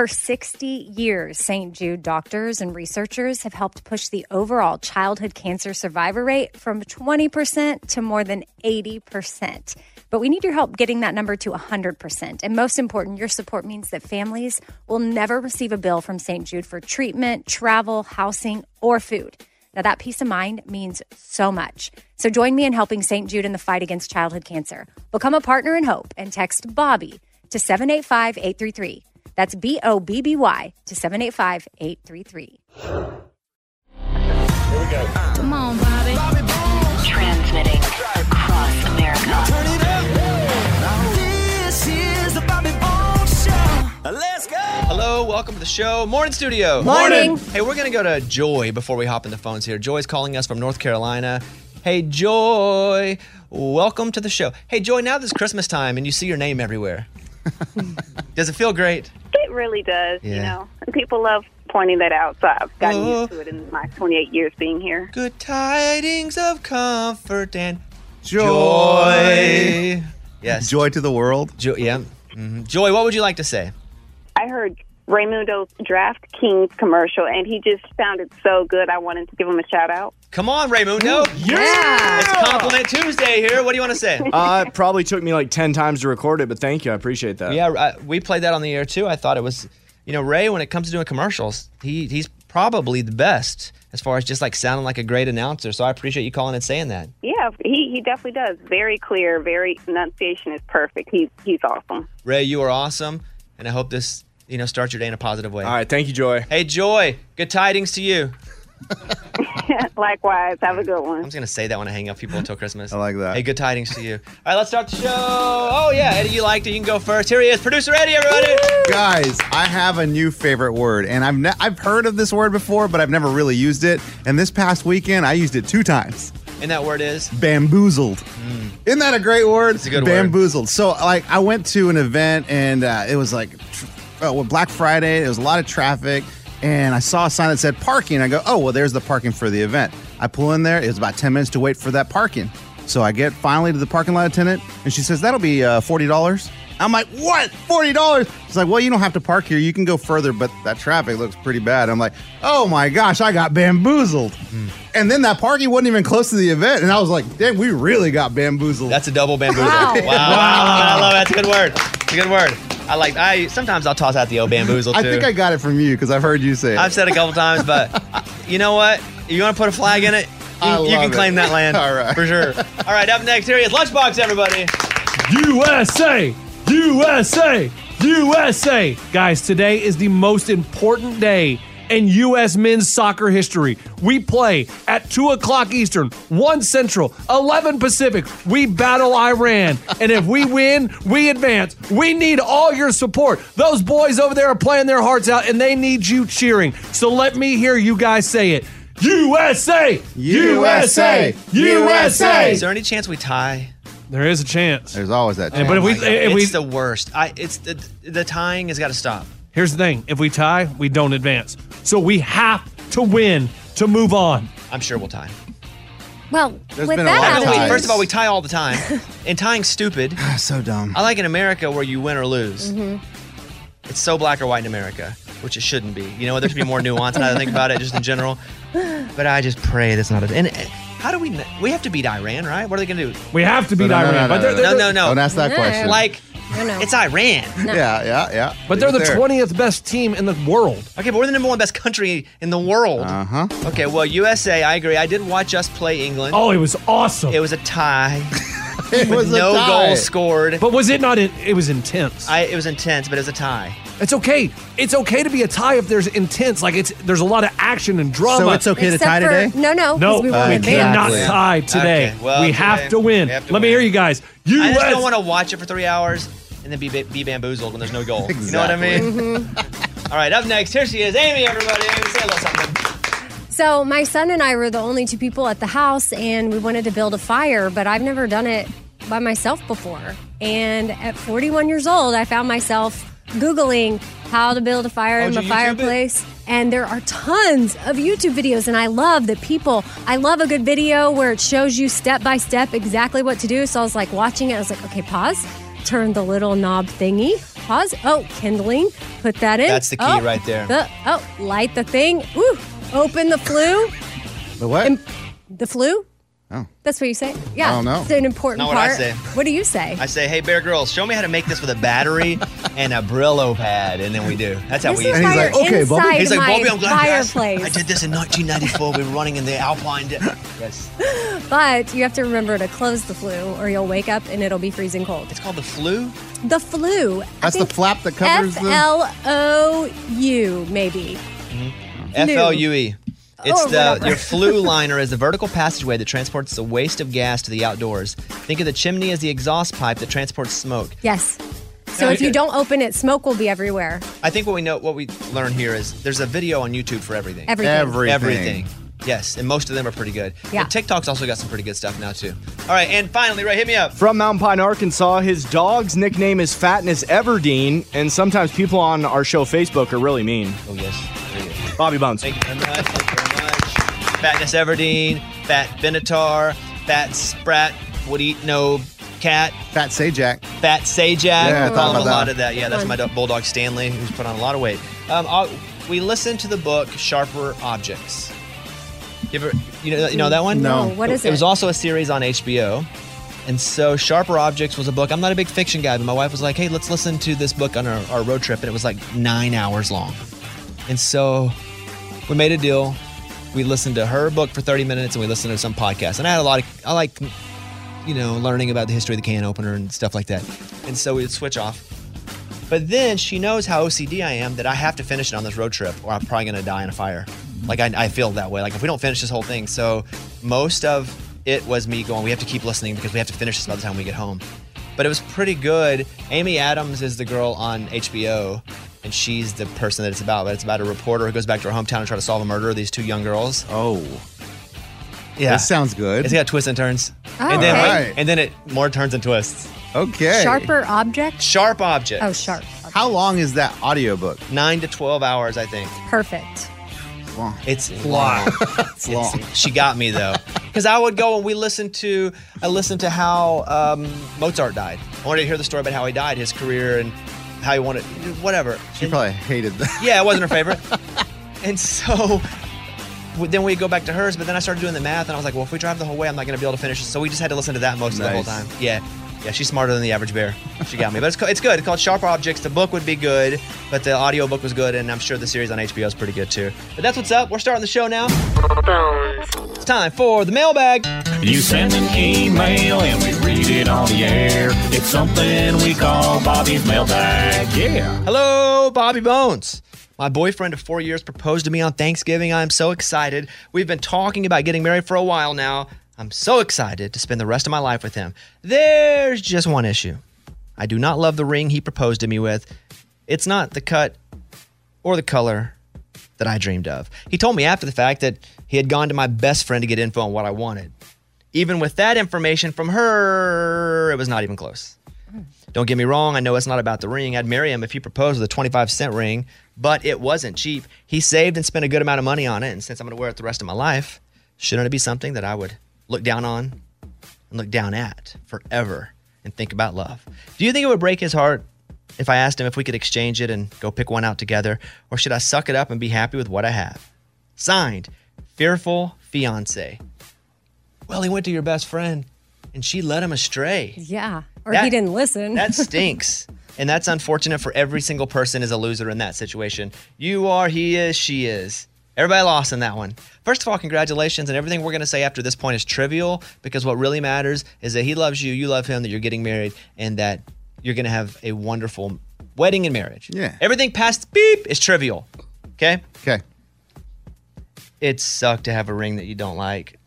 For 60 years, St. Jude doctors and researchers have helped push the overall childhood cancer survivor rate from 20% to more than 80%. But we need your help getting that number to 100%. And most important, your support means that families will never receive a bill from St. Jude for treatment, travel, housing, or food. Now, that peace of mind means so much. So join me in helping St. Jude in the fight against childhood cancer. Become a partner in hope and text Bobby to 785 833. That's B O B B Y to 785 833. Come on, Bobby. Transmitting across America. Turn it up. This is the Bobby Bones Show. Let's go. Hello, welcome to the show. Morning, studio. Morning. Hey, we're going to go to Joy before we hop in the phones here. Joy's calling us from North Carolina. Hey, Joy, welcome to the show. Hey, Joy, now this Christmas time and you see your name everywhere. Does it feel great? It really does, you know. And people love pointing that out, so I've gotten Oh. used to it in my 28 years being here. Good tidings of comfort and Joy. joy. Yes. Joy to the world. Jo- yeah. Mhm. Joy, what would you like to say? I heard Raymundo's DraftKings commercial, and he just sounded so good. I wanted to give him a shout out. Come on, Raymundo. Yeah. It's Compliment Tuesday here. What do you want to say? Uh, it probably took me like 10 times to record it, but thank you. I appreciate that. Yeah, uh, we played that on the air too. I thought it was, you know, Ray. When it comes to doing commercials, he he's probably the best as far as just like sounding like a great announcer. So I appreciate you calling and saying that. Yeah, he, he definitely does. Very clear, very enunciation is perfect. He's he's awesome. Ray, you are awesome, and I hope this you know start your day in a positive way. All right. Thank you, Joy. Hey, Joy, good tidings to you. Likewise, have a good one. I'm just gonna say that when I hang up people until Christmas. I like that. Hey, good tidings to you. All right, let's start the show. Oh yeah, Eddie, you liked it. You can go first. Here he is, producer Eddie. Everybody. Guys, I have a new favorite word, and I've ne- I've heard of this word before, but I've never really used it. And this past weekend, I used it two times. And that word is Bamboozled. Isn't that a great word? It's a good word. Bamboozled. So, like, I went to an event, and uh, it was like tr- uh, well, Black Friday. There was a lot of traffic, and I saw a sign that said parking. I go, oh well, there's the parking for the event. I pull in there. It was about ten minutes to wait for that parking. So I get finally to the parking lot attendant, and she says that'll be uh, forty dollars. I'm like, what? Forty dollars? She's like, well, you don't have to park here. You can go further, but that traffic looks pretty bad. I'm like, oh my gosh, I got bamboozled. And then that parking wasn't even close to the event, and I was like, damn, we really got bamboozled. That's a double bamboozle. Wow. Wow. I love it. That's a good word. It's a good word. I like. I sometimes I'll toss out the old bamboozle too. I think I got it from you because I've heard you say it. I've said it a couple times, but you know what? You want to put a flag in it? You, I you can love claim that land. All right. For sure. All right, up next, here is. Lunchbox, everybody. USA! USA! USA! Guys, today is the most important day in U.S. men's soccer history. We play at 2 o'clock Eastern, 1 Central, 11 Pacific. We battle Iran. And if we win, we advance. We need all your support. Those boys over there are playing their hearts out and they need you cheering. So let me hear you guys say it. USA! USA! USA! Is there any chance we tie? There is a chance. There's always that. Yeah, but if we, Oh my God, if we it's the worst. I it's the the tying has got to stop. Here's the thing: if we tie, we don't advance. So we have to win to move on. I'm sure we'll tie. Well, There's with been a that lot of attitude, ties. First of all, we tie all the time, and tying's stupid. so dumb. I like in America where you win or lose. Mhm. It's so black or white in America, which it shouldn't be. You know, there should be more nuance now that I think about it, just in general. But I just pray that's not a. And uh, how do we? kn- We have to beat Iran, right? What are they going to do? We have to beat No, no, no, Iran, no, but no, they're, no. they're, No, no, no. Don't ask that question. Like, No, no. it's Iran. No. yeah, yeah, yeah. but they're the Leave it there. twentieth best team in the world. Okay, but we're the number one best country in the world. Uh huh. Okay, well, USA, I agree. I did watch us play England. Oh, it was awesome. It was a tie. It with was a no tie. goals scored. but was it not? In, it was intense. I, it was intense, but it was a tie. it's okay. It's okay to be a tie if there's intense. Like it's there's a lot of action and drama. So it's okay to tie for, today? No, no. 'cause No, we we, won't Exactly. cannot tie today. Okay, well, we today have to win. we have to Let me hear you guys. I just don't want to watch it for three hours and then be, be bamboozled when there's no goal. You know what I mean? Mm-hmm. All right, up next, here she is, Amy. Everybody, Amy, say a little something. So my son and I were the only two people at the house, and we wanted to build a fire, but I've never done it by myself before. And at 41 years old, I found myself Googling how to build a fire Oh, in the you it? fireplace. And there are tons of YouTube videos, and I love that people. I love a good video where it shows you step by step exactly what to do. So I was like watching it. I was like, okay, pause, turn the little knob thingy, pause. Oh, kindling, put that in. That's the key Oh, right there. the- oh, light the thing. Woo, open the flue. The what? Im- the flu? Oh. That's what you say? Yeah. I don't know. It's an important Not what I say. What do you say? I say, hey, Bear Grylls, show me how to make this with a battery and a Brillo pad, and then we do. That's how this we is use And why he's you're like, "Okay, Bobby." inside He's like, my Bobby, I'm glad you asked. fireplace. I did this in 1994. we were running in the Alpine. De- yes. But you have to remember to close the flue or you'll wake up and it'll be freezing cold. It's called the flu. The flue. I That's the think flap that covers F the. L O U, maybe. Mm-hmm. F L U E. It's Or the whatever. your flue liner is the vertical passageway that transports the waste of gas to the outdoors. Think of the chimney as the exhaust pipe that transports smoke. Yes. So Now, if you don't open it, smoke will be everywhere. I think what we know, what we learn here is there's a video on YouTube for everything. Everything. Everything. Everything. Yes, and most of them are pretty good. Yeah. But TikTok's also got some pretty good stuff now too. All right, and finally, right, hit me up. From Mountain Pine, Arkansas, his dog's nickname is Fatness Everdeen, and sometimes people on our show Facebook are really mean. Oh yes, there you go. Bobby Bones. Thank you very much. Thank you very much. Fatness Everdeen, Fat Benatar, Fat Sprat would eat no cat, Fat Sajak. Fat Sajak. Yeah, I we thought call him a about lot that. of that. Yeah, that's my bulldog Stanley, who's put on a lot of weight. Um, I'll- we listened to the book Sharper Objects. You ever, you know, you know that one? No. What is It it? was also a series on HBO. And so Sharper Objects was a book. I'm not a big fiction guy, but my wife was like, hey, let's listen to this book on our, our road trip. And it was like nine hours long. And so we made a deal. We listened to her book for 30 minutes and we listened to some podcast. And I had a lot of, I like, you know, learning about the history of the can opener and stuff like that. And so we would switch off. But then she knows how OCD I am that I have to finish it on this road trip or I'm probably going to die in a fire. Like I, I feel that way. Like if we don't finish this whole thing. So most of it was me going, we have to keep listening because we have to finish this by the time we get home. But it was pretty good. Amy Adams is the girl on HBO and she's the person that it's about. But it's about a reporter who goes back to her hometown and try to solve a murder of these two young girls. Oh. Yeah. This sounds good. It's got twists and turns. Oh, and then okay. Right. and then it more turns and twists. Okay. Sharper object? Sharp object. Oh, sharp. How long is that audiobook? Nine to twelve hours, I think. Perfect. Long. It's long. It's long. she got me though, because I would go and we listened to I listened to how um, Mozart died. I wanted to hear the story about how he died, his career, and how he wanted whatever. She And- probably hated that. yeah, it wasn't her favorite. and so then we go back to hers, but then I started doing the math, and I was like, well, if we drive the whole way, I'm not going to be able to finish it. So we just had to listen to that most of the whole time. Yeah. Yeah, she's smarter than the average bear. She got me. But it's, it's good. It's called Sharp Objects. The book would be good, but the audio book was good, and I'm sure the series on HBO is pretty good too. But that's what's up. We're starting the show now. It's time for the mailbag. You send an email and we read it on the air. It's something we call Bobby's mailbag. Yeah. Hello, Bobby Bones. My boyfriend of four years proposed to me on Thanksgiving. I'm so excited. We've been talking about getting married for a while now. I'm so excited to spend the rest of my life with him. There's just one issue. I do not love the ring he proposed to me with. It's not the cut or the color that I dreamed of. He told me after the fact that he had gone to my best friend to get info on what I wanted. Even with that information from her, it was not even close. Don't get me wrong, I know it's not about the ring. I'd marry him if he proposed with a 25 cent ring, but it wasn't cheap. He saved and spent a good amount of money on it, and since I'm to wear it the rest of my life, shouldn't it be something that I would look down on and look down at forever and think about love? Do you think it would break his heart if I asked him if we could exchange it and go pick one out together, or should I suck it up and be happy with what I have? Signed, Fearful Fiance. Well, he went to your best friend and she led him astray. Yeah. Or That- he didn't listen. That stinks. and that's unfortunate for every single person is a loser in that situation. You are, he is, she is. Everybody lost in that one. First of all, congratulations. And everything we're going to say after this point is trivial because what really matters is that he loves you, you love him, that you're getting married, and that you're going to have a wonderful wedding and marriage. Yeah. Everything past beep is trivial. Okay? Okay. It sucked to have a ring that you don't like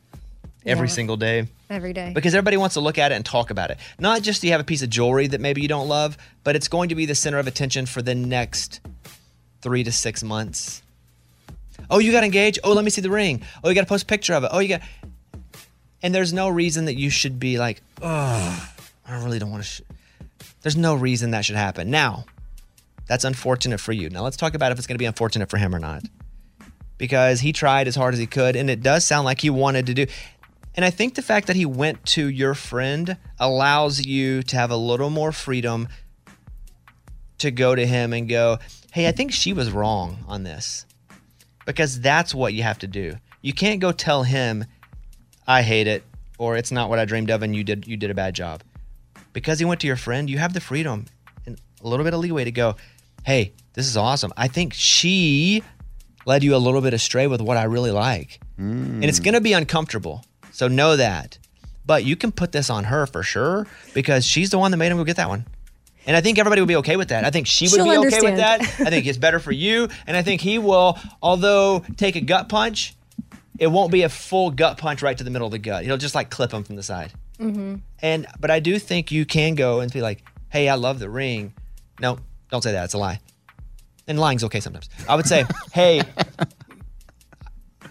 every Yeah. single day Every day. because everybody wants to look at it and talk about it. Not just do you have a piece of jewelry that maybe you don't love, but it's going to be the center of attention for the next three to six months. Oh, you got engaged? Oh, let me see the ring. Oh, you got to post a picture of it. Oh, you got. And there's no reason that you should be like, oh, I really don't want to. Sh-. There's no reason that should happen. Now, that's unfortunate for you. Now, let's talk about if it's going to be unfortunate for him or not. Because he tried as hard as he could, and it does sound like he wanted to do. And I think the fact that he went to your friend allows you to have a little more freedom to go to him and go, hey, I think she was wrong on this. Because that's what you have to do. You can't go tell him, I hate it, or it's not what I dreamed of and you did you did a bad job. Because he went to your friend, you have the freedom and a little bit of leeway to go, hey, this is awesome. I think she led you a little bit astray with what I really like. And it's mm. going to be uncomfortable. So know that. But you can put this on her for sure because she's the one that made him go get that one. And I think everybody would be okay with that. I think she would She'll be okay with that. I think it's better for you. And I think he will, although take a gut punch, it won't be a full gut punch right to the middle of the gut. He'll just like clip him from the side. Mm-hmm. And but I do think you can go and be like, "Hey, I love the ring." No, don't say that. It's a lie. And lying's okay sometimes. I would say, "Hey,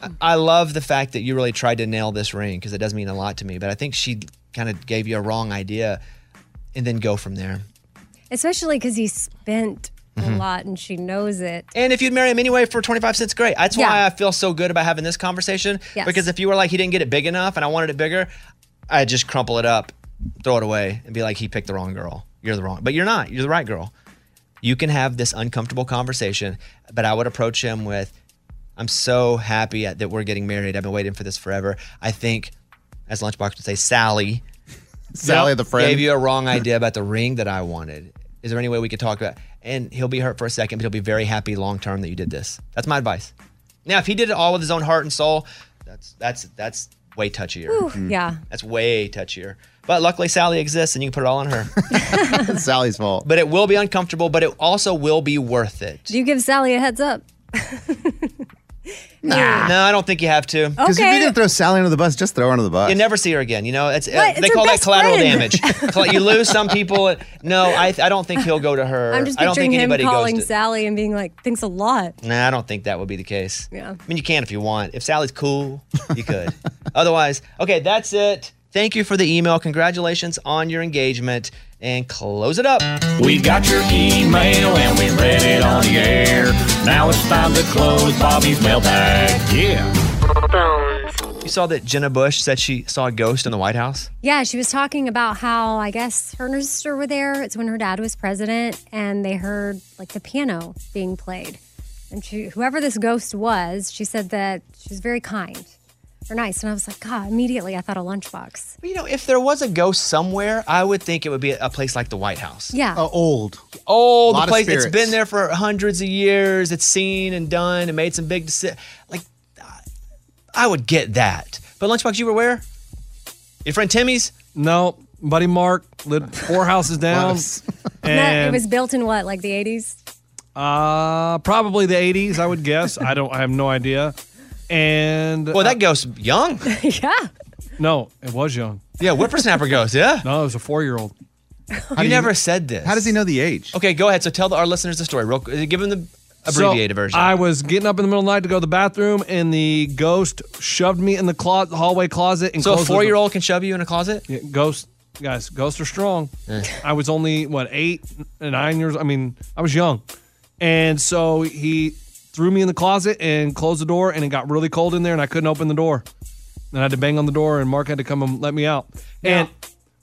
I- I love the fact that you really tried to nail this ring because it does mean a lot to me." But I think she kind of gave you a wrong idea, and then go from there. Especially because he spent Mhm. a lot and she knows it. And if you'd marry him anyway for 25 cents, great. That's why Yeah. I feel so good about having this conversation. Yes. Because if you were like, he didn't get it big enough and I wanted it bigger, I'd just crumple it up, throw it away, and be like, he picked the wrong girl. You're the wrong. But you're not. You're the right girl. You can have this uncomfortable conversation, but I would approach him with, I'm so happy that we're getting married. I've been waiting for this forever. I think, as Lunchbox would say, Sally. Sally the friend. Gave you a wrong idea about the ring that I wanted. Is there any way we could talk about? And he'll be hurt for a second, but he'll be very happy long term that you did this. That's my advice. Now, if he did it all with his own heart and soul, that's that's that's way touchier. Whew, mm-hmm. yeah. That's way touchier. But luckily, Sally exists, and you can put it all on her. It's Sally's fault. But it will be uncomfortable, but it also will be worth it. Do you give Sally a heads up? Nah. No, I don't think you have to. Because if you're gonna throw Sally under the bus, just throw her under the bus. You never see her again. You know, it's, uh, What? they It's her call that best collateral friend. damage. Colla- you lose some people. No, I, I don't think he'll go to her. I'm just I don't picturing think him anybody calling goes to. Sally and being like, thanks a lot. Nah, I don't think that would be the case. Yeah. I mean, you can if you want. If Sally's cool, you could. Otherwise, okay, that's it. Thank you for the email. Congratulations on your engagement. And close it up. We got your email and we read it on the air. Now it's time to close Bobby's mailbag. Yeah. You saw that Jenna Bush said she saw a ghost in the White House? Yeah, she was talking about how I guess her and her sister were there. It's when her dad was president, and they heard like the piano being played. And she, whoever this ghost was, she said that she was very kind or nice. And I was like, God, immediately I thought a lunchbox. You know, if there was a ghost somewhere, I would think it would be a place like the White House. Yeah. Uh, old. Old, Lot the place it's spirits. been there for hundreds of years. It's seen and done and made some big decisions. Like, I would get that. But Lunchbox, you were where? Your friend Timmy's? No, buddy Mark lived four houses down. And that, it was built in what, like the 80s? uh, probably the 80s, I would guess. I don't. I have no idea. And well, that ghost young. yeah. No, it was young. Yeah, whippersnapper ghost. Yeah. No, it was a four-year-old. you never said this. How does he know the age? Okay, go ahead. So tell the, our listeners the story. Real, quick. Uh, give them the abbreviated So, version. I was getting up in the middle of the night to go to the bathroom, and the ghost shoved me in the clo- hallway closet. And so a four-year-old can shove you in a closet? Yeah, ghost guys, ghosts are strong. Eh. I was only what eight, nine years. I mean, I was young, and so he threw me in the closet and closed the door, and it got really cold in there, and I couldn't open the door. And I had to bang on the door, and Mark had to come and let me out. And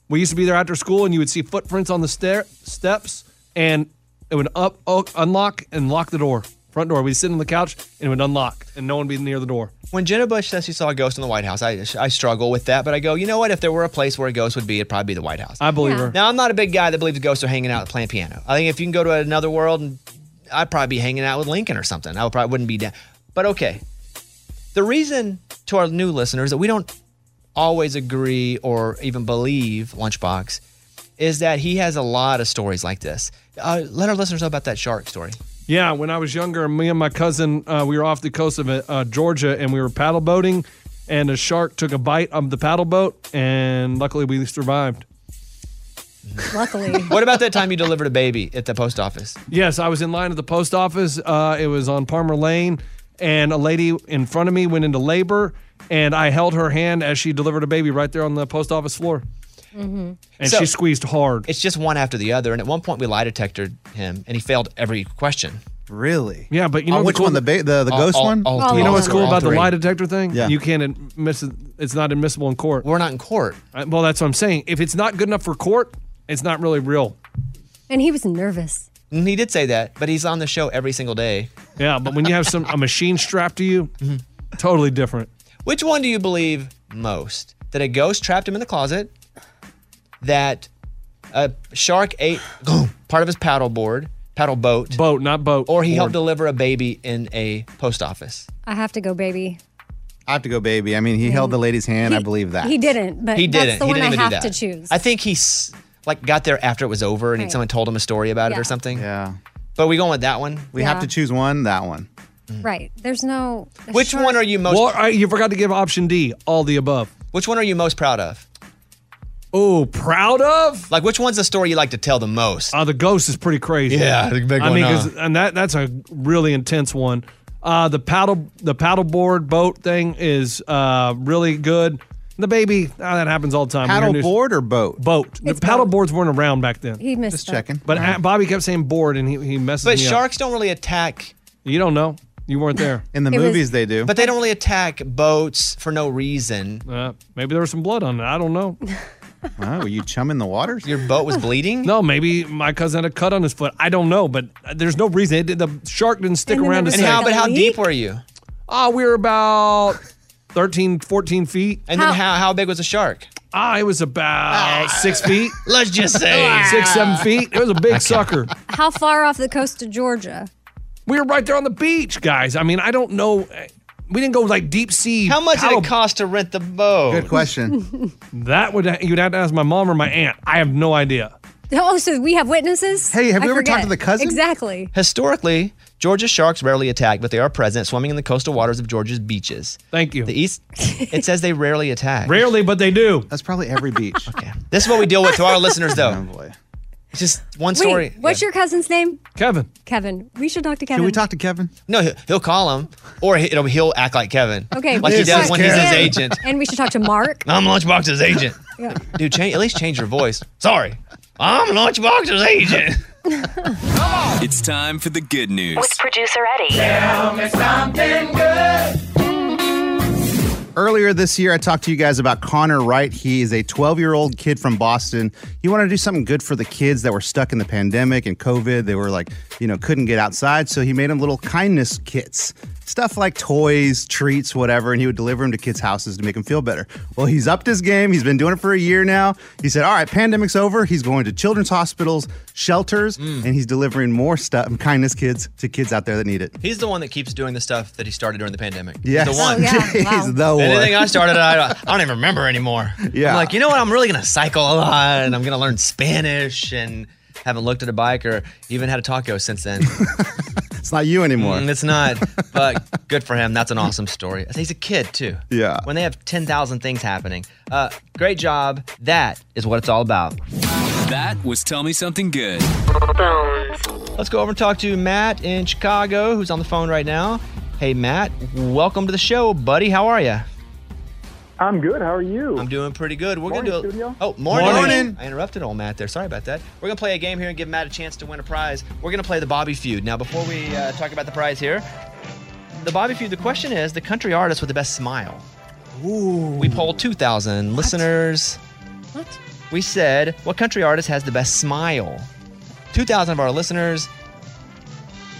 we used to be there after school, and you would see footprints on the stair steps, and it would up oh, unlock and lock the door, front door. We'd sit on the couch, and it would unlock, and no one would be near the door. When Jenna Bush says she saw a ghost in the White House, I, I struggle with that, but I go, you know what? If there were a place where a ghost would be, it'd probably be the White House. I believe her. Now, I'm not a big guy that believes ghosts are hanging out playing piano. I think if you can go to another world, and I'd probably be hanging out with Lincoln or something. I would probably wouldn't be down. But okay, the reason to our new listeners that we don't always agree or even believe Lunchbox is that he has a lot of stories like this. Uh, let our listeners know about that shark story. Yeah, when I was younger, me and my cousin, uh, we were off the coast of uh, Georgia and we were paddle boating, and a shark took a bite of the paddle boat, and luckily we survived. Luckily. What about that time you delivered a baby at the post office? Yes, I was in line at the post office. Uh, it was on Palmer Lane, and a lady in front of me went into labor, and I held her hand as she delivered a baby right there on the post office floor. Mm-hmm. And So- she squeezed hard. It's just one after the other. And at one point, we lie detected him, and he failed every question. Really? Yeah, but you On know which what's one? The ba- the, the All- ghost all- one? all Oh, three. You know what's cool All about the three. lie detector thing? Yeah. You can't admiss it. It's not admissible in court. We're not in court. Uh, Well, that's what I'm saying. If it's not good enough for court, it's not really real. And he was nervous. And he did say that, but he's on the show every single day. Yeah, but when you have some a machine strapped to you, Mm-hmm. totally different. Which one do you believe most? That a ghost trapped him in the closet, that a shark ate part of his paddle board, paddle boat, Boat, not boat. or he helped deliver a baby in a post office. I have to go, baby. I have to go, baby. I mean, he held the lady's hand. I believe that. He didn't, but He that's didn't. the he one didn't I even have do that. to choose. I think he's like got there after it was over, and Right. someone told him a story about it or something. Yeah. But we going with that one. We Yeah. have to choose one, that one. right. There's no. a Which short- one are you most? Well, I, you forgot to give option D. All the above. Which one are you most proud of? Oh, proud of? Like, which one's the story you like to tell the most? Uh, the ghost is pretty crazy. Yeah, the big I one, mean, huh? 'cause- and that that's a really intense one. Uh, the paddle the paddleboard boat thing is uh, really good. The baby, ah, that happens all the time. We hear Paddle news- board or boat? boat. It's the paddle boat. boards weren't around back then. He missed Just that. checking. But uh, Bobby kept saying board, and he he messes But me up. sharks don't really attack. You don't know. You weren't there. In the It was- movies, they do. But they don't really attack boats for no reason. Uh, maybe there was some blood on it. I don't know. Oh, were you chumming the waters? Your boat was bleeding. No, maybe my cousin had a cut on his foot. I don't know, but there's no reason. It, the shark didn't stick And around to there And how? But how deep were you? Ah, we were about 13, 14 feet. And then How- how how big was the shark? Ah, it was about six feet, Let's just say. six, seven feet. It was a big sucker. How far off the coast of Georgia? We were right there on the beach, guys. I mean, I don't know. We didn't go like deep sea. How much did paddle- it cost to rent the boat? Good question. That would you'd have to ask my mom or my aunt. I have no idea. Oh, so we have witnesses? Hey, have I you ever talked forget. to the cousin? Exactly. Historically, Georgia's sharks rarely attack, but they are present, swimming in the coastal waters of Georgia's beaches. Thank you. The east, it says they rarely attack. Rarely, but they do. That's probably every beach. Okay. This is what we deal with to our listeners, though. Oh though. boy. It's just one story. Wait, what's your cousin's name? Kevin. Kevin. We should talk to Kevin. Can we talk to Kevin? No, he'll, he'll call him, or he- it'll, he'll act like Kevin. Okay, like he should does talk when to he's his him. agent. And we should talk to Mark. I'm Lunchbox's agent. Yeah. Dude, change, at least change your voice. Sorry, I'm Lunchbox's agent. It's time for the good news. With producer Eddie. Tell me something good. Earlier this year, I talked to you guys about Connor Wright. He is a 12 year old kid from Boston. He wanted to do something good for the kids that were stuck in the pandemic and COVID. They were like, you know, couldn't get outside. So he made them little kindness kits, stuff like toys, treats, whatever. And he would deliver them to kids' houses to make them feel better. Well, he's upped his game. He's been doing it for a year now. He said, all right, pandemic's over. He's going to children's hospitals, shelters, mm. and he's delivering more stuff, kindness kids to kids out there that need it. He's the one that keeps doing the stuff that he started during the pandemic. Yes. Oh, he's the one. Oh, yeah. Wow. he's the one. Anything I started, I don't, I don't even remember anymore. Yeah. I'm like, you know what? I'm really going to cycle a lot and I'm going to learn Spanish and haven't looked at a bike or even had a taco since then. It's not you anymore. Mm, it's not, but good for him. That's an awesome story. I said he's a kid too. Yeah. When they have 10,000 things happening. Uh, great job. That is what it's all about. That was Tell Me Something Good. Let's go over and talk to Matt in Chicago, who's on the phone right now. Hey, Matt, welcome to the show, buddy. How are you? I'm good. How are you? I'm doing pretty good. We're Morning, gonna do. studio. Oh, morning. Morning. I interrupted old Matt there. Sorry about that. We're gonna play a game here and give Matt a chance to win a prize. We're gonna play the Bobby Feud. Now, before we uh, talk about the prize here, the Bobby Feud. The question is the country artist with the best smile. Ooh. We polled 2,000 listeners. What? We said what country artist has the best smile. 2,000 of our listeners.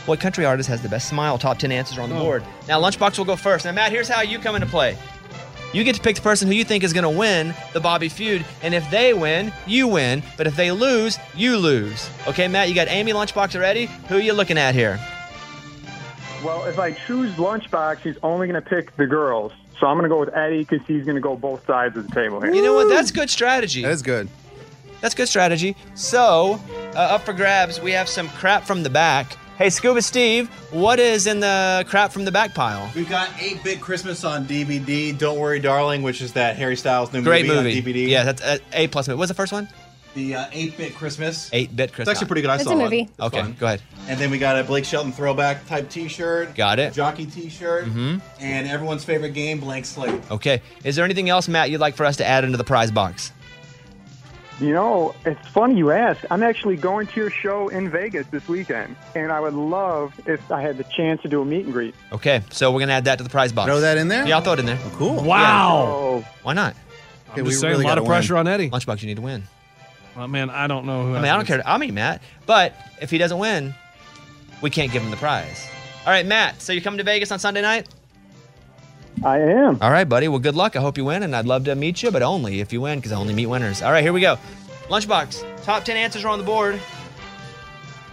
What country artist has the best smile? Top 10 answers are on the Oh. board. Now, Lunchbox will go first. Now, Matt, here's how you come into play. You get to pick the person who you think is going to win the Bobby feud, and if they win, you win. But if they lose, you lose. Okay, Matt, you got Amy Lunchbox already. Who are you looking at here? Well, if I choose Lunchbox, he's only going to pick the girls. So I'm going to go with Eddie because he's going to go both sides of the table here. You know what? That's good strategy. That is good. That's good strategy. So, uh, up for grabs, we have some crap from the back. Hey, Scuba Steve, what is in the crap from the back pile? We've got 8 Bit Christmas on DVD. Don't Worry, Darling, which is that Harry Styles new Great movie, movie. on DVD. Yeah, that's uh, A plus movie. What's the first one? The 8 Bit Christmas. 8 bit Christmas. It's actually pretty good. I It's saw a it. movie. It's Okay, fun. go ahead. And then we got a Blake Shelton throwback type T-shirt. Got it. Jockey T-shirt. Mm-hmm. And everyone's favorite game, Blank Slate. Okay. Is there anything else, Matt, you'd like for us to add into the prize box? You know, it's funny you ask. I'm actually going to your show in Vegas this weekend, and I would love if I had the chance to do a meet and greet. Okay, so we're gonna add that to the prize box. Throw that in there? Yeah, I'll throw it in there. cool. Wow. Why not? I'm just saying, a lot of pressure on Eddie. Lunchbox, you need to win. Well, man, I don't know who. I mean, I don't care. I mean, Matt, but if he doesn't win, we can't give him the prize. All right, Matt. So you're coming to Vegas on Sunday night? I am. All right, buddy. Well, good luck. I hope you win, and I'd love to meet you, but only if you win, because I only meet winners. All right, here we go. Lunchbox. Top 10 answers are on the board.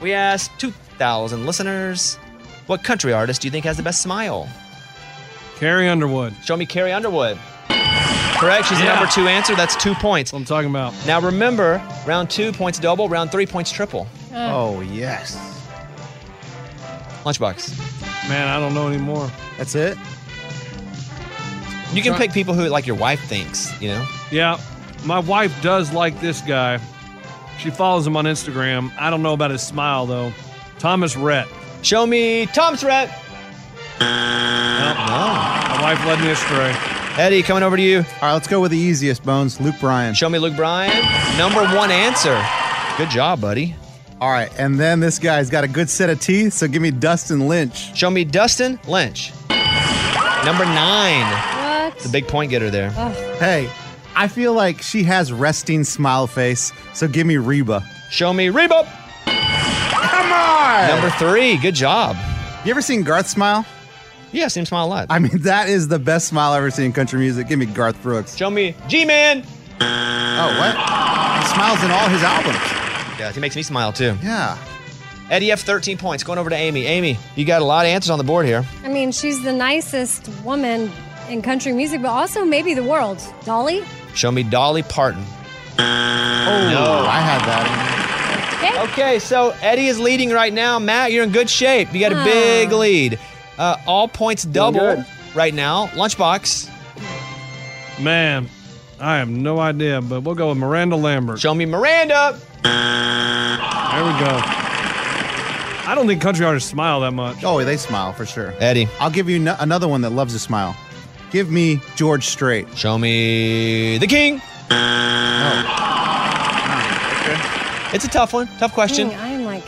We asked 2,000 listeners, what country artist do you think has the best smile? Carrie Underwood. Show me Carrie Underwood. Correct. She's the Yeah. number two answer. That's two points. I'm talking about. Now remember, round two points double, round three points triple. Oh, yes. Lunchbox. Man, I don't know anymore. That's it? You can Try- pick people who like your wife thinks, you know? Yeah, my wife does like this guy. She follows him on Instagram. I don't know about his smile though. Thomas Rhett. Show me Thomas Rhett. My wife led me astray. Eddie, coming over to you. All right, let's go with the easiest, Bones. Luke Bryan. Show me Luke Bryan. Number one answer. Good job, buddy. All right, and then this guy's got a good set of teeth, so give me Dustin Lynch. Show me Dustin Lynch. Number nine. What? It's a big point getter there. Hey, I feel like she has resting smile face, so give me Reba. Show me Reba. Come on! Number three. Good job. You ever seen Garth smile? Yeah, I've seen him smile a lot. I mean, that is the best smile I've ever seen in country music. Give me Garth Brooks. Show me G-Man. Oh, what? He smiles in all his albums. Yeah, he makes me smile too. Yeah. Eddie, F, 13 points. Going over to Amy. Amy, you got a lot of answers on the board here. I mean, she's the nicest woman in country music, but also maybe the world. Dolly? Show me Dolly Parton. Oh, I had that. Okay. Okay, so Eddie is leading right now. Matt, you're in good shape. You got a big lead. Uh, all points double right now. Lunchbox. Man, I have no idea, but we'll go with Miranda Lambert. Show me Miranda. There we go. I don't think country artists smile that much. Oh, they smile for sure. Eddie. I'll give you no- another one that loves to smile. Give me George Strait. Show me the king. It's a tough one. Tough question. Dang, I am like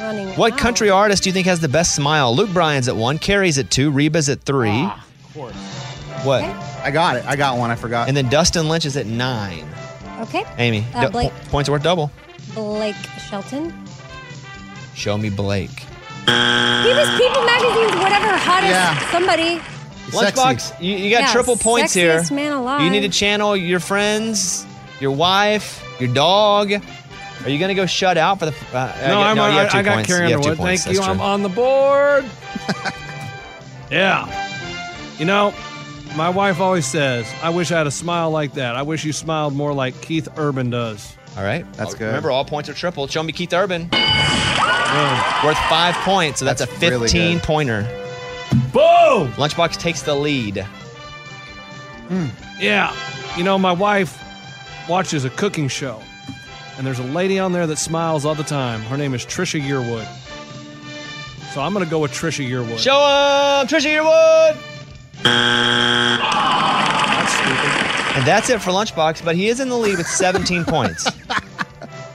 running. What out. country artist do you think has the best smile? Luke Bryan's at one, Carrie's at two, Reba's at three. Ah, of course. What? I got it. I got one. I forgot. And then Dustin Lynch is at nine. Okay. Amy, Uh, du- Blake. po- points are worth double. Blake Shelton. Show me Blake. He was People Magazine's whatever hottest Yeah. somebody. Lunchbox, you, you got Yeah, triple points here. man alive. You need to channel your friends, your wife, your dog. Are you going to go shut out for the? Uh, I No, get- I'm, you I, I got points. Carrie You Underwood. points. Thank you. That's I'm on the board. yeah. You know, my wife always says, I wish I had a smile like that. I wish you smiled more like Keith Urban does. All right, That's Uh, good. Remember, all points are triple. Show me Keith Urban, worth five points. So that's, That's a 15 good. pointer. Boom! Lunchbox takes the lead. Hmm. Yeah. You know, my wife watches a cooking show, and there's a lady on there that smiles all the time. Her name is Trisha Yearwood. So I'm going to go with Trisha Yearwood. Show him Trisha Yearwood. And that's it for Lunchbox, but he is in the lead with 17 points.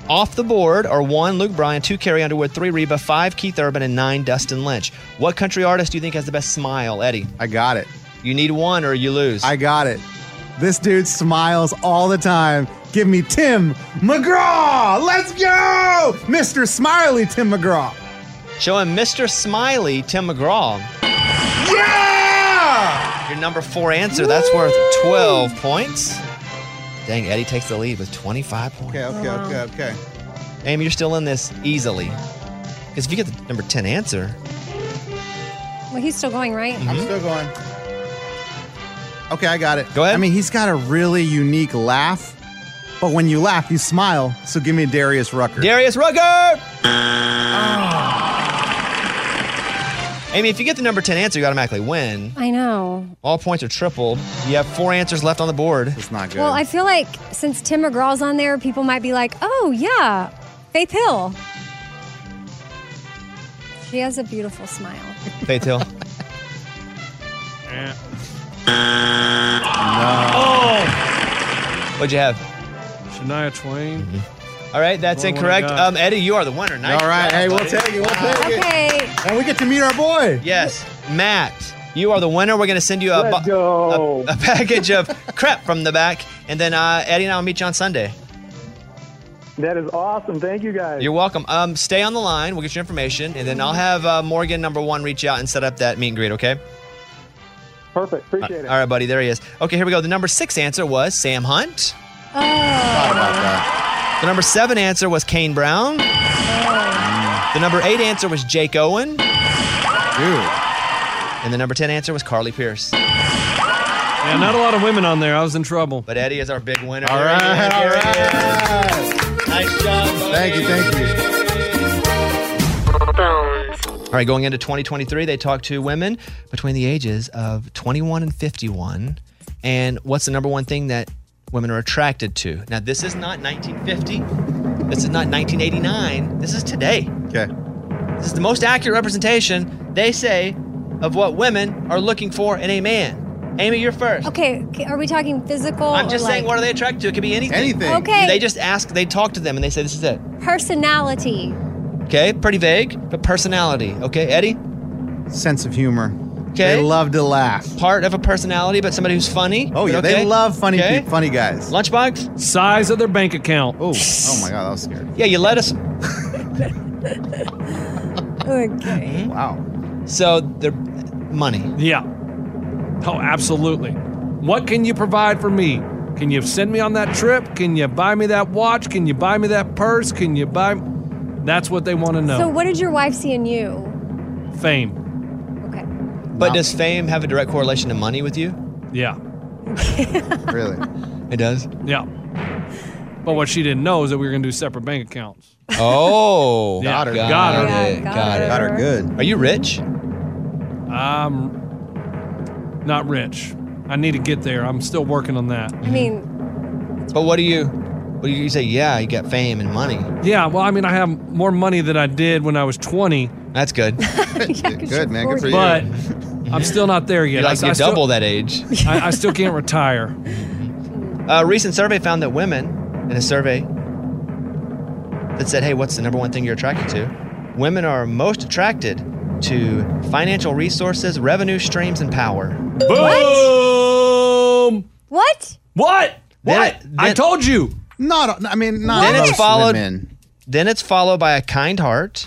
Off the board are one Luke Bryan, two Carrie Underwood, three Reba, five Keith Urban, and nine Dustin Lynch. What country artist do you think has the best smile, Eddie? I got it. You need one or you lose. I got it. This dude smiles all the time. Give me Tim McGraw. Let's go, Mr. Smiley Tim McGraw. Show him Mr. Smiley, Tim McGraw. Yeah! Your number four answer, that's worth 12 points. Dang, Eddie takes the lead with 25 points. Okay, okay, okay, okay. Amy, you're still in this easily. Because if you get the number 10 answer, Well, he's still going, right? Mm-hmm. I'm still going. Okay, I got it. Go ahead. I mean, he's got a really unique laugh, but when you laugh, you smile. So give me Darius Rucker. Darius Rucker! Ah. Amy, if you get the number 10 answer, you automatically win. I know. All points are tripled. You have four answers left on the board. It's not good. Well, I feel like since Tim McGraw's on there, people might be like, oh, yeah, Faith Hill. She has a beautiful smile. Faith Hill. Oh, What'd you have? Shania Twain. Mm-hmm. All right, that's Only one incorrect. got. Um, Eddie, you are the winner. Nice All right, job, hey, we'll buddy. take it. We'll take it. Okay. And we get to meet our boy. Yes, Matt, you are the winner. We're going to send you a, Let's bu- go. a, a package of crepe from the back, and then uh, Eddie and I will meet you on Sunday. That is awesome. Thank you guys. You're welcome. Um, stay on the line. We'll get your information, and then I'll have uh, Morgan number one reach out and set up that meet and greet. Okay. Perfect. Appreciate it. All right, buddy. There he is. Okay, here we go. The number six answer was Sam Hunt. Oh. Thought about that. The number seven answer was Kane Brown. The number eight answer was Jake Owen. Dude. And the number 10 answer was Carly Pearce. Yeah, not a lot of women on there. I was in trouble. But Eddie is our big winner. All Here he is, right, all here he is. right. Nice job. buddy. Thank you, thank you. All right, going into 2023, they talked to women between the ages of 21 and 51. And what's the number one thing that women are attracted to? Now, this is not 1950. This is not 1989. This is today. Okay. This is the most accurate representation, they say, of what women are looking for in a man. Amy, you're first. Okay, okay, are we talking physical? I'm or just saying, like what are they attracted to? It could be anything. Anything. Okay. They just ask, they talk to them, and they say, this is it. personality? Okay, pretty vague, but personality. Okay, Eddie? Sense of humor. Okay. They love to laugh. Part of a personality, but somebody who's funny. Oh yeah, Okay. they love funny Okay. peop- funny guys. Lunchbox? Size of their bank account. Oh, oh my god, I was scared. Yeah, you let us. Okay. Wow. So they're money. Yeah. Oh, absolutely. What can you provide for me? Can you send me on that trip? Can you buy me that watch? Can you buy me that purse? Can you buy? That's what they want to know. So, what did your wife see in you? Fame. Okay. But does fame have a direct correlation to money with you? Yeah. Really? It does. Yeah. But what she didn't know is that we were going to do separate bank accounts. Oh, Yeah, Got her. Got got her. it. Got, got it. Got her good. Are you rich? I'm not rich. I need to get there. I'm still working on that. I mean, But what do you? What do you say? Yeah, you got fame and money. Yeah, well, I mean, I have more money than I did when I was 20, That's good. good man. Good for you. but I'm still not there You yet. like I, you I still, double that age. I, I still can't retire. A recent survey found that women, in a survey that said, hey, what's the number one thing you're attracted to? Women are most attracted to financial resources, revenue streams, and power. Boom! what? What? Then What? it- I told you. not. I mean, not Then it's followed- women. Then it's followed by a kind heart.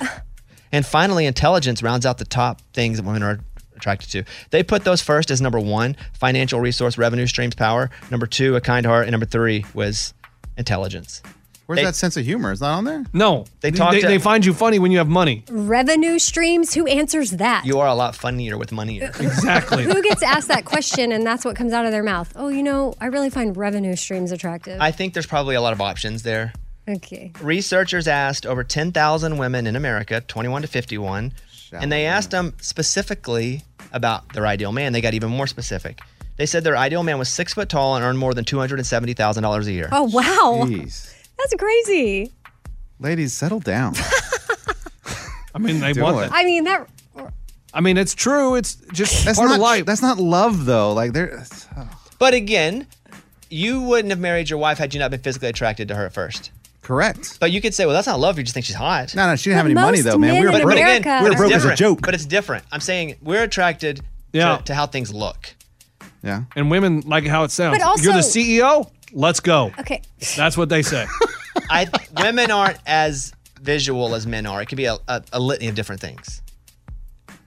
And finally, intelligence rounds out the top things that women are attracted to. They put those first as number one financial resource, revenue streams, power. Number two, a kind heart. And number three was intelligence. Where's They- that sense of humor? Is that on there? No. They talk they, to- they find you funny when you have money. Revenue streams? Who answers that? You are a lot funnier with money. Exactly. Who gets asked that question and that's what comes out of their mouth? Oh, you know, I really find revenue streams attractive. I think there's probably a lot of options there. Okay. Researchers asked over 10,000 women in America, 21 to 51, and they asked them specifically about their ideal man. They got even more specific. They said their ideal man was six foot tall and earned more than $270,000 a year. Oh, wow. Jeez. That's crazy. Ladies, settle down. I mean, they Do want it. that. I mean, that. I I mean, it's true. It's just That's part not of life. That's not love though. Like there. Oh. But again, you wouldn't have married your wife had you not been physically attracted to her at first. Correct. But you could say, well, that's not love. You just think she's hot. No, no, she didn't have any money though, man. We were but, broke. but again, we were it's broke as a different. joke. But it's different. I'm saying we're attracted Yeah. to, to how things look. Yeah. And women like how it sounds. But also- You're the CEO. Let's go. Okay. That's what they say. I women aren't as visual as men are. It could be a, a, a litany of different things.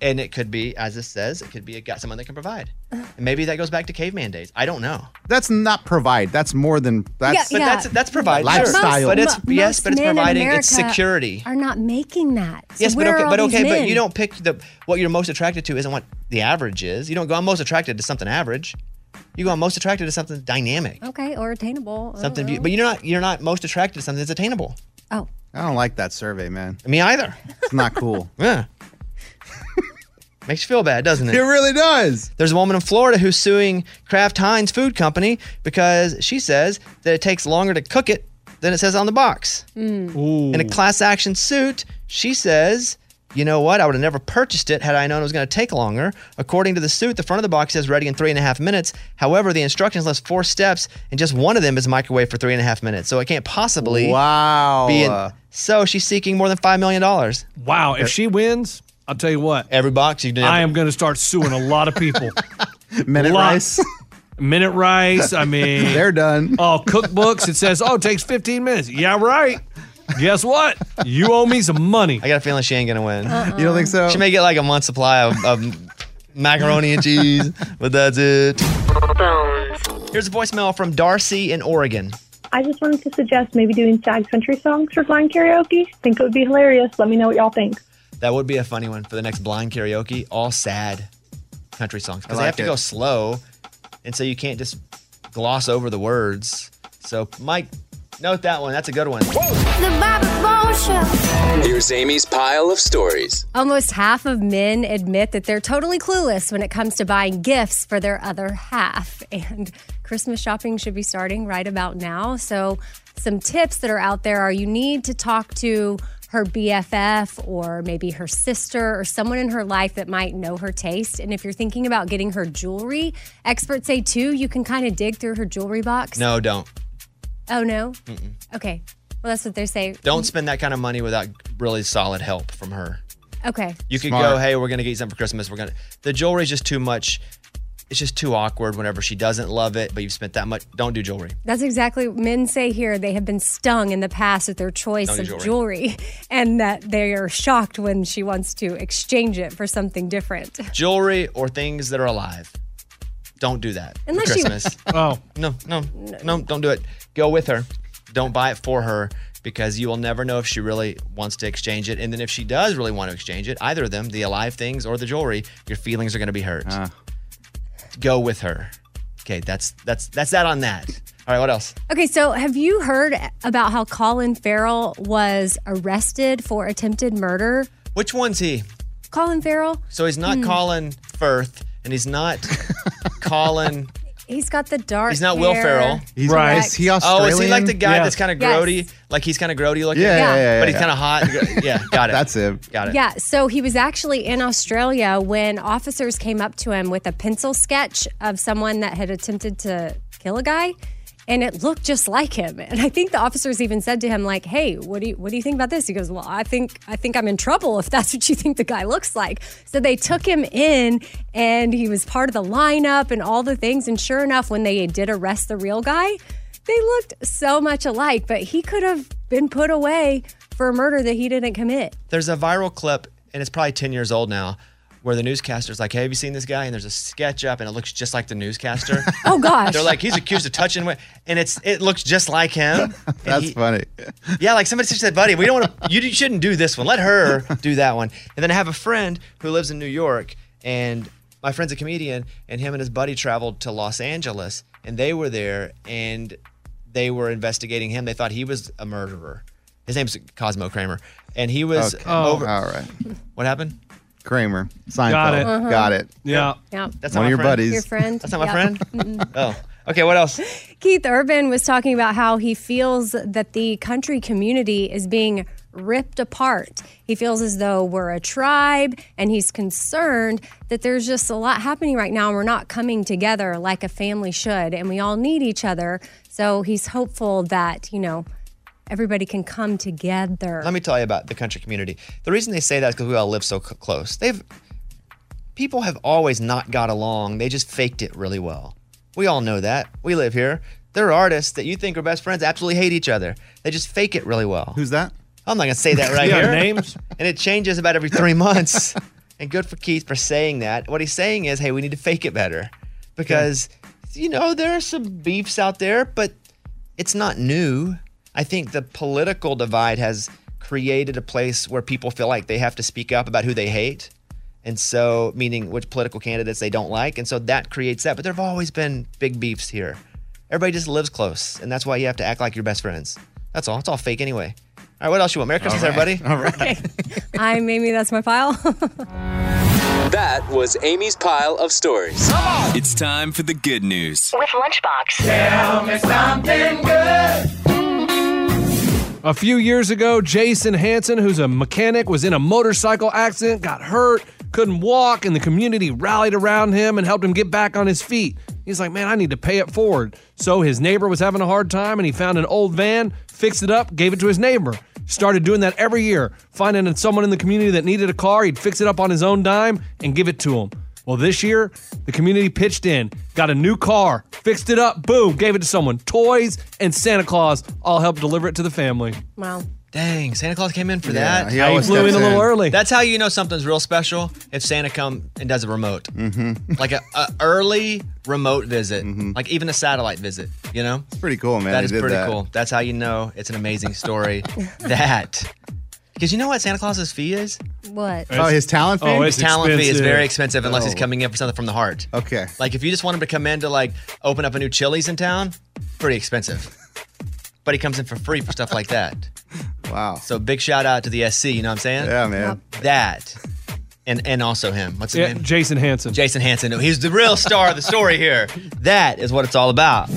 And it could be, as it says, it could be a guy, someone that can provide. And maybe that goes back to caveman days. I don't know. That's not provide. That's more than that's. but that's that's provide. Lifestyle. But it's Mo- yes, but it's providing it's security. Are not making that. So Yes, but okay, but all these okay, but you don't pick the what you're most attracted to isn't what the average is. You don't go I'm most attracted to something average. You go I'm most attracted to something dynamic. Okay, or attainable. Something be- but you're not you're not most attracted to something that's attainable. Oh. I don't like that survey, man. Me either. It's not cool. Yeah. Makes you feel bad, doesn't it? It really does. There's a woman in Florida who's suing Kraft Heinz Food Company because she says that it takes longer to cook it than it says on the box. Mm. In a class action suit, she says, you know what? I would have never purchased it had I known it was going to take longer. According to the suit, the front of the box says ready in three and a half minutes. However, the instructions list four steps, and just one of them is microwave for three and a half minutes. So it can't possibly Wow. be. In, so she's seeking more than $5 million. Wow. If she wins, I'll tell you what. Every box you do. I am going to start suing a lot of people. Minute Lots. rice. Minute rice. I mean, They're done. Oh, cookbooks. It says, oh, it takes 15 minutes. Yeah, right. Guess what? You owe me some money. I got a feeling she ain't gonna win. Uh-uh. You don't think so? She may get like a month supply of, of macaroni and cheese, but that's it. Here's a voicemail from Darcy in Oregon. I just wanted to suggest maybe doing sad country songs for blind karaoke. Think it would be hilarious. Let me know what y'all think. That would be a funny one for the next blind karaoke. All sad country songs because I they have like to go slow, and so you can't just gloss over the words. So, Mike, note that one. That's a good one. The Bobby Bones Show. Here's Amy's pile of stories. Almost half of men admit that they're totally clueless when it comes to buying gifts for their other half. And Christmas shopping should be starting right about now. So, some tips that are out there are you need to talk to her BFF or maybe her sister or someone in her life that might know her taste. And if you're thinking about getting her jewelry, experts say too, you can kind of dig through her jewelry box. No, don't. Oh, no? Mm-mm. Okay. Well, that's what they say. Don't spend that kind of money without really solid help from her. Okay. You could Smart. go, hey, we're gonna get you something for Christmas. We're gonna the jewelry's just too much. It's just too awkward whenever she doesn't love it, but you've spent that much. Don't do jewelry. That's exactly what men say here. They have been stung in the past with their choice Don't of jewelry. jewelry. and that they are shocked when she wants to exchange it for something different. Jewelry or things that are alive. Don't do that for Unless you- Christmas. Oh. no, no, no, don't do it. Go with her. Don't buy it for her because you will never know if she really wants to exchange it. And then if she does really want to exchange it, either of them, the alive things or the jewelry, your feelings are going to be hurt. Ah. Go with her. Okay, that's that's that's that on that. All right, what else? Okay, so have you heard about how Colin Farrell was arrested for attempted murder? Which one's he? Colin Farrell? So he's not Hmm. Colin Firth, and he's not Colin. He's got the dark He's not Will hair. Ferrell. He's Right. Is he Oh, is he like the guy Yeah. that's kind of Yes. grody? Like he's kind of grody looking. Yeah, yeah, yeah, But he's yeah. kind of hot. Yeah, got it. That's him. Got it. Yeah, so he was actually in Australia when officers came up to him with a pencil sketch of someone that had attempted to kill a guy. And it looked just like him. And I think the officers even said to him, like, hey, what do you what do you think about this? He goes, Well, I think I think I'm in trouble if that's what you think the guy looks like. So they took him in and he was part of the lineup and all the things. And sure enough, when they did arrest the real guy, they looked so much alike, but he could have been put away for a murder that he didn't commit. There's a viral clip, and it's probably 10 years old now, where the newscaster's like, hey, have you seen this guy? And there's a sketch up, and it looks just like the newscaster. Oh gosh. They're like, he's accused of touching, wi-" and it's it looks just like him. That's he- funny. Yeah, like somebody said, buddy, we don't want to. You shouldn't do this one. Let her do that one. And then I have a friend who lives in New York, and my friend's a comedian, and him and his buddy traveled to Los Angeles, and they were there, and they were investigating him. They thought he was a murderer. His name's Cosmo Kramer, and he was Okay. Oh, over. All right. What happened? Kramer. Seinfeld. Got it. Uh-huh. Got it. Yeah. Yeah. That's One of your friend? buddies. Your friend. That's not my Yeah. friend. Oh, okay. What else? Keith Urban was talking about how he feels that the country community is being ripped apart. He feels as though we're a tribe and he's concerned that there's just a lot happening right now and we're not coming together like a family should and we all need each other. So he's hopeful that, you know, everybody can come together. Let me tell you about the country community. The reason they say that is because we all live so c- close. They've people have always not got along. They just faked it really well. We all know that. We live here. There are artists that you think are best friends absolutely hate each other. They just fake it really well. Who's that? I'm not gonna say that right here. names? And it changes about every three months. and good for Keith for saying that. What he's saying is, hey, we need to fake it better because you know there are some beefs out there, but it's not new. I think the political divide has created a place where people feel like they have to speak up about who they hate. And so, meaning which political candidates they don't like. And so that creates that. But there have always been big beefs here. Everybody just lives close. And that's why you have to act like you're best friends. That's all. It's all fake anyway. All right, what else you want? Merry Christmas, All right. everybody. All right. I'm Amy, that's my file. That was Amy's pile of stories. It's time for the good news. With Lunchbox. Tell me something good. A few years ago, Jason Hansen, who's a mechanic, was in a motorcycle accident, got hurt, couldn't walk, and the community rallied around him and helped him get back on his feet. He's like, man, I need to pay it forward. So his neighbor was having a hard time and he found an old van, fixed it up, gave it to his neighbor. Started doing that every year, finding someone in the community that needed a car, he'd fix it up on his own dime and give it to him. Well, this year, the community pitched in, got a new car, fixed it up, boom, gave it to someone. Toys and Santa Claus all helped deliver it to the family. wow. Dang, Santa Claus came in for Yeah, that. he I always flew in steps a little early. That's how you know something's real special if Santa come and does a remote, mm-hmm. like a, a early remote visit, like even a satellite visit. You know, It's pretty cool, man. that He is did pretty that. cool. That's how you know it's an amazing story. that because you know what Santa Claus's fee is? What? Oh, his talent fee? Oh, His It's talent fee is very expensive unless he's Oh. coming in for something from the heart. Okay. Like if you just want him to come in to like open up a new Chili's in town, pretty expensive. But he comes in for free for stuff like that. Wow. So big shout out to the SC. You know what I'm saying? Yeah, man. That, and and also him. What's his Yeah, name? Jason Hansen. Jason Hansen. He's the real star of the story here. That is what it's all about.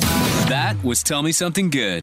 That was Tell Me Something Good.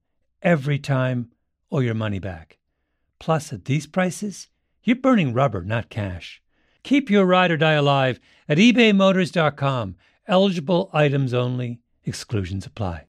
every time, or your money back. Plus, at these prices, you're burning rubber, not cash. Keep your ride or die alive at ebaymotors.com. Eligible items only, exclusions apply.